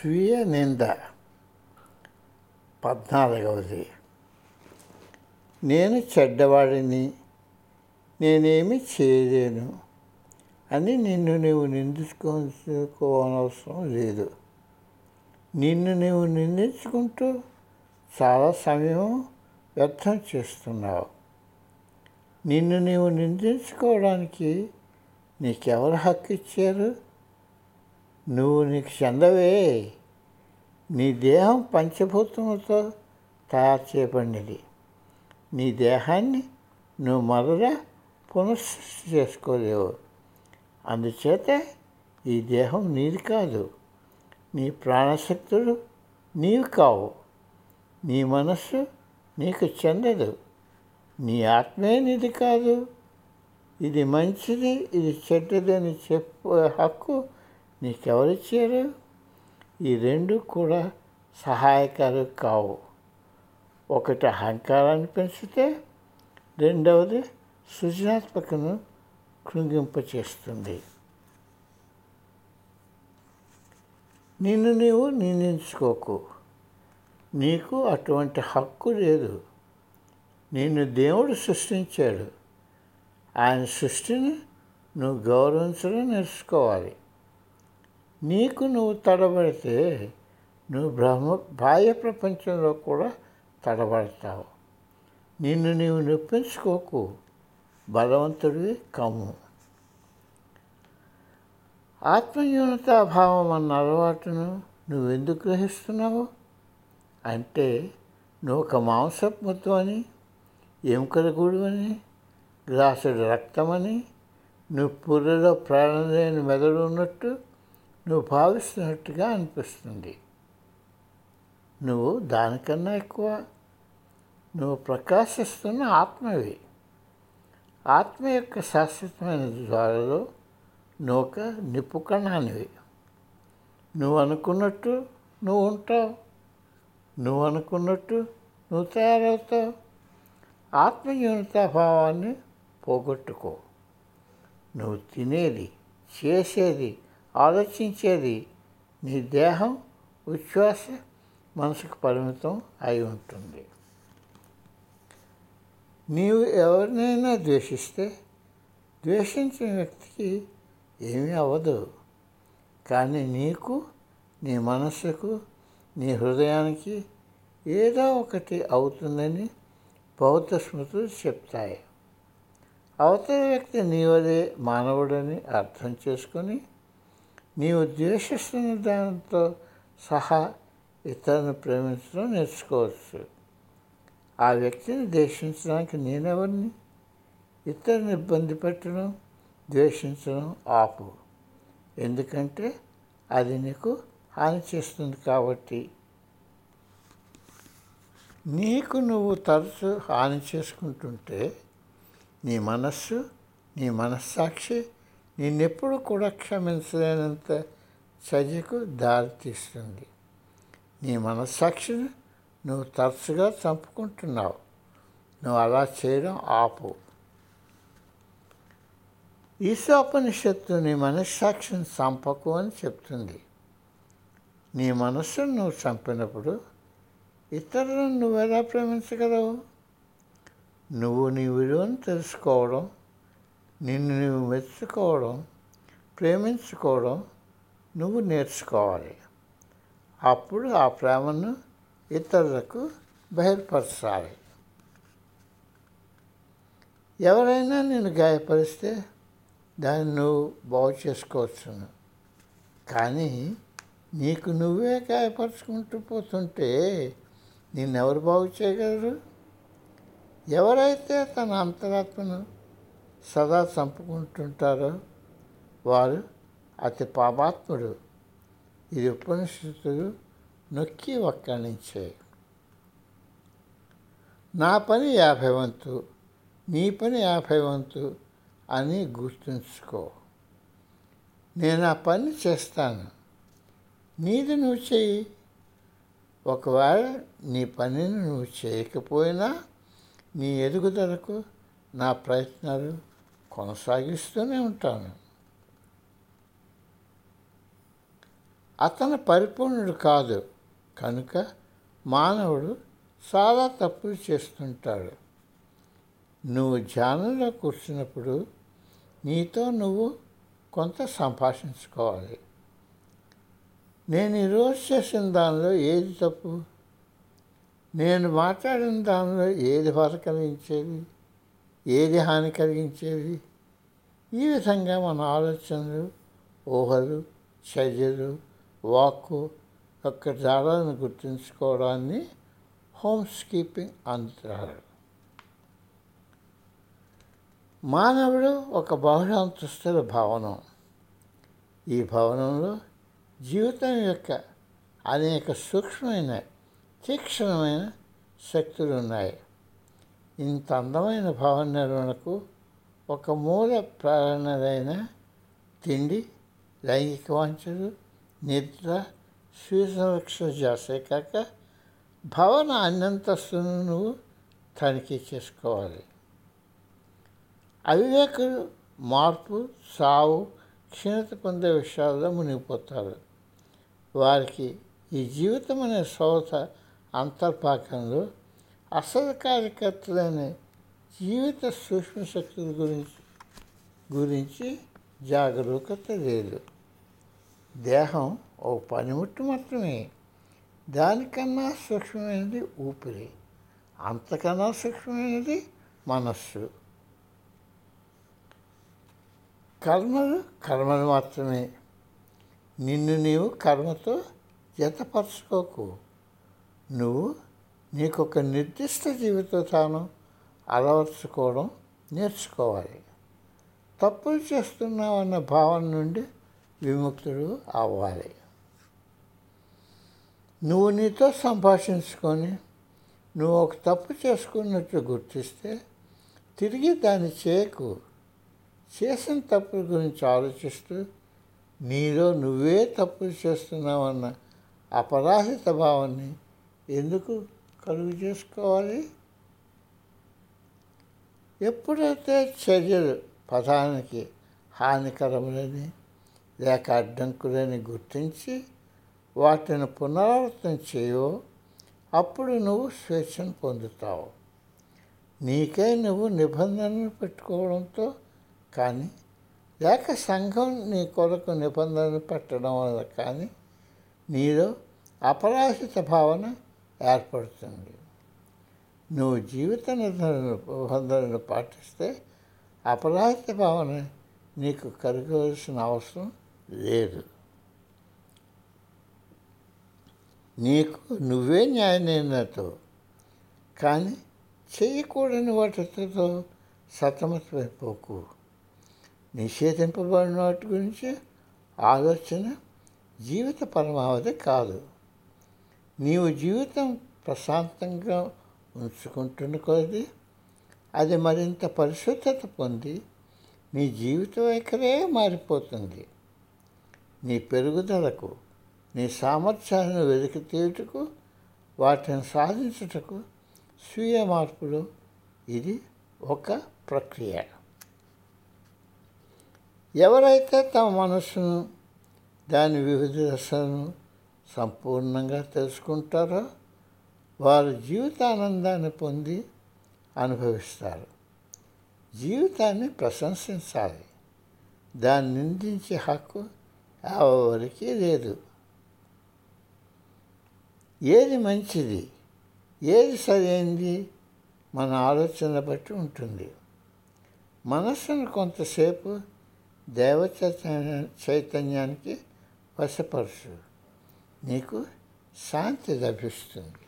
స్వీయ నింద పద్నాలుగవది. నేను చెడ్డవాడిని నేనేమి చేయలేను అని నిన్ను నీవు నిందించుకోనవసరం లేదు. నిన్ను నీవు నిందించుకుంటూ చాలా సమయం వ్యర్థం చేస్తున్నావు. నిన్ను నీవు నిందించుకోవడానికి నీకెవరు హక్కు ఇచ్చారు? నువ్వు నీకు చెందవే. నీ దేహం పంచభూతములతో తయారు చేయబడినది నీ దేహాన్ని నువ్వు మొదట పునఃసృష్టి చేసుకోలేవు. అందుచేత ఈ దేహం నీది కాదు. నీ ప్రాణశక్తులు నీవు కావు. నీ మనస్సు నీకు చెందదు. నీ ఆత్మే నీది కాదు. ఇది మంచిది ఇది చెడ్డదని చెప్పే హక్కు నీకెవరిచ్చారు ఈ రెండు కూడా సహాయకాలు కావు. ఒకటి అహంకారాన్ని పెంచితే రెండవది సృజనాత్మకను కృంగింపచేస్తుంది. నిన్ను నీవు నిందించుకోకు. నీకు అటువంటి హక్కు లేదు. నిన్ను దేవుడు సృష్టించాడు. ఆయన సృష్టిని నువ్వు గౌరవించడం నేర్చుకోవాలి. నీకు నువ్వు తడబడితే నువ్వు బ్రహ్మ బాహ్య ప్రపంచంలో కూడా తడబడతావు. నిన్ను నీవు నొప్పించుకోకు. బలవంతుడివి కమ్ము. ఆత్మన్యూనతాభావం అన్న అలవాటును నువ్వెందుకు గ్రహిస్తున్నావు? అంటే నువ్వు ఒక మాంసపు అని ఎముకల గూడువని గ్లాసుడు రక్తమని నువ్వు పుర్రెలో ప్రాణం లేని మెదడు ఉన్నట్టు నువ్వు భావిస్తున్నట్టుగా అనిపిస్తుంది. నువ్వు దానికన్నా ఎక్కువ నువ్వు ప్రకాశిస్తున్న ఆత్మవి ఆత్మ యొక్క శాశ్వతమైన ద్వారలో నువ్వు ఒక నిప్పు కణానివి. నువ్వు అనుకున్నట్టు నువ్వు ఉంటావు. నువ్వు అనుకున్నట్టు నువ్వు తయారవుతావు. ఆత్మన్యూనతాభావాన్ని పోగొట్టుకో. నువ్వు తినేది చేసేది ఆలోచించేది నీ దేహం ఉచ్ఛ్వాస మనసుకు పరిమితం అయి ఉంటుంది. నీవు ఎవరినైనా ద్వేషిస్తే ద్వేషించిన వ్యక్తికి ఏమీ అవ్వదు. కానీ నీకు నీ మనస్సుకు నీ హృదయానికి ఏదో ఒకటి అవుతుందని బౌద్ధ స్మృతులు చెప్తాయి. అవతల వ్యక్తి నీవదే మానవుడని అర్థం చేసుకొని నీవు ద్వేషిస్తున్న దానితో సహా ఇతరులను ప్రేమించడం నేర్చుకోవచ్చు. ఆ వ్యక్తిని ద్వేషించడానికి నేనెవరిని? ఇతరుని ఇబ్బంది పెట్టడం ద్వేషించడం ఆపు. ఎందుకంటే అది నీకు హాని చేస్తుంది కాబట్టి. నీకు నువ్వు తరచు హాని చేసుకుంటుంటే నీ మనస్సు నీ మనస్సాక్షి నిన్నెప్పుడు కూడా క్షమించలేనంత చర్యకు దారితీస్తుంది. నీ మనస్సాక్షిని నువ్వు తరచుగా చంపుకుంటున్నావు. నువ్వు అలా చేయడం ఆపు. ఈశోపనిషత్తు నీ మనస్సాక్షిని చంపకు అని చెప్తుంది. నీ మనస్సును నువ్వు చంపినప్పుడు ఇతరులను నువ్వు ఎలా ప్రేమించగలవు? నువ్వు నీ విలువను తెలుసుకోవడం నిన్ను నువ్వు మెచ్చుకోవడం ప్రేమించుకోవడం నువ్వు నేర్చుకోవాలి. అప్పుడు ఆ ప్రేమను ఇతరులకు బయలుపరచాలి ఎవరైనా నేను గాయపరిస్తే దాన్ని నువ్వు బాగు చేసుకోవచ్చును కానీ నీకు నువ్వే గాయపరుచుకుంటూ పోతుంటే నిన్నెవరు బాగు చేయగలరు? ఎవరైతే తన అంతరాత్మను సదా చంపుకుంటుంటారో వారు అతి పాపాత్ముడు. ఇది ఉపనిషత్తులు నొక్కి ఒక్కడించే నా పని యాభై వంతు నీ పని యాభై వంతు అని గుర్తుంచుకో. నేను ఆ పని చేస్తాను. నీది నువ్వు చెయ్యి. ఒకవేళ నీ పనిని నువ్వు చేయకపోయినా నీ ఎదుగుదలకు నా ప్రయత్నాలు కొనసాగిస్తూనే ఉంటాను. అతను పరిపూర్ణుడు కాదు. కనుక మానవుడు చాలా తప్పులు చేస్తుంటాడు. నువ్వు ధ్యానంలో కూర్చున్నప్పుడు నీతో నువ్వు కొంత సంభాషించుకోవాలి. నేను ఈరోజు చేసిన దానిలో ఏది తప్పు? నేను మాట్లాడిన దానిలో ఏది బాధ ఏది హాని కలిగించేది? ఈ విధంగా మన ఆలోచనలు ఊహలు చర్యలు వాక్కు యొక్క జాడాలను గుర్తుంచుకోవడాన్ని హోమ్స్కీపింగ్ అంటారు. మానవుడు ఒక బహుళాంతస్తుల భవనం. ఈ భవనంలో జీవితం యొక్క అనేక సూక్ష్మమైన తీక్షణమైన శక్తులు ఉన్నాయి ఇంత అందమైన భవన నిర్వహణకు ఒక మూల ప్రారణదైన తిండి లైంగిక వాంఛలు నిద్ర స్వీసరక్షణ చేసే కాక భవన అన్నంతస్తును నువ్వు తనిఖీ చేసుకోవాలి. అవివేకులు మార్పు సావు క్షీణత పొందే విషయాల్లో మునిగిపోతారు. వారికి ఈ జీవితం అనే శోత అంతర్పాకంలో అసలు కార్యకర్తలైన జీవిత సూక్ష్మ శక్తుల గురించి గురించి జాగరూకత లేదు. దేహం ఓ పనిముట్టు మాత్రమే. దానికన్నా సూక్ష్మమైనది ఊపిరి. అంతకన్నా సూక్ష్మమైనది మనస్సు. కర్మలు కర్మలు మాత్రమే. నిన్ను నీవు కర్మతో జతపరచుకోకు. నువ్వు నీకు ఒక నిర్దిష్ట జీవితాను అలవర్చుకోవడం నేర్చుకోవాలి. తప్పులు చేస్తున్నావన్న భావన నుండి విముక్తుడు అవ్వాలి. నువ్వు నీతో సంభాషించుకొని నువ్వు ఒక తప్పు చేసుకున్నట్లు గుర్తిస్తే తిరిగి దాన్ని చేయకు. చేసిన తప్పుల గురించి ఆలోచిస్తూ నీలో నువ్వే తప్పులు చేస్తున్నావన్న అపరాహిత భావాన్ని ఎందుకు కలుగు చేసుకోవాలి. ఎప్పుడైతే చర్యలు పదానికి హానికరములని లేక అడ్డంకులని గుర్తించి వాటిని పునరావృతం చేయో అప్పుడు నువ్వు స్వేచ్ఛను పొందుతావు. నీకే నువ్వు నిబంధనలు పెట్టుకోవడంతో కానీ లేక సంఘం నీ కొరకు నిబంధనలు పెట్టడం వల్ల కానీ నీలో అపరాహిత భావన ఏర్పడుతుంది. నువ్వు జీవిత నిర్ధారణ నిబంధనలు పాటిస్తే అపరాహిత భావన నీకు కరగవలసిన అవసరం లేదు. నీకు నువ్వే న్యాయనిర్ణయతో కానీ చేయకూడని వాటితో సతమతమైపోకు నిషేధింపబడిన వాటి గురించి ఆలోచన జీవిత పరమావధి కాదు. నీవు జీవితం ప్రశాంతంగా ఉంచుకుంటున్న కొద్దీ అది మరింత పరిశుద్ధత పొంది నీ జీవిత వైఖరే మారిపోతుంది. నీ పెరుగుదలకు నీ సామర్థ్యాలను వెలికి తీయుటకు వాటిని సాధించుటకు స్వీయ మార్పులు ఇది ఒక ప్రక్రియ. ఎవరైతే తమ మనస్సును దాని వివిధ దశలను సంపూర్ణంగా తెలుసుకుంటారో వారు జీవితానందాన్ని పొంది అనుభవిస్తారు. జీవితాన్ని ప్రశంసించాలి. దాన్ని నిందించే హక్కు ఎవరికి లేదు. ఏది మంచిది ఏది సరైనది మన ఆలోచన బట్టి ఉంటుంది. మనస్సును కొంతసేపు దైవ చైతన్యానికి వశపరచు. నీకు శాంతి లభిస్తుంది.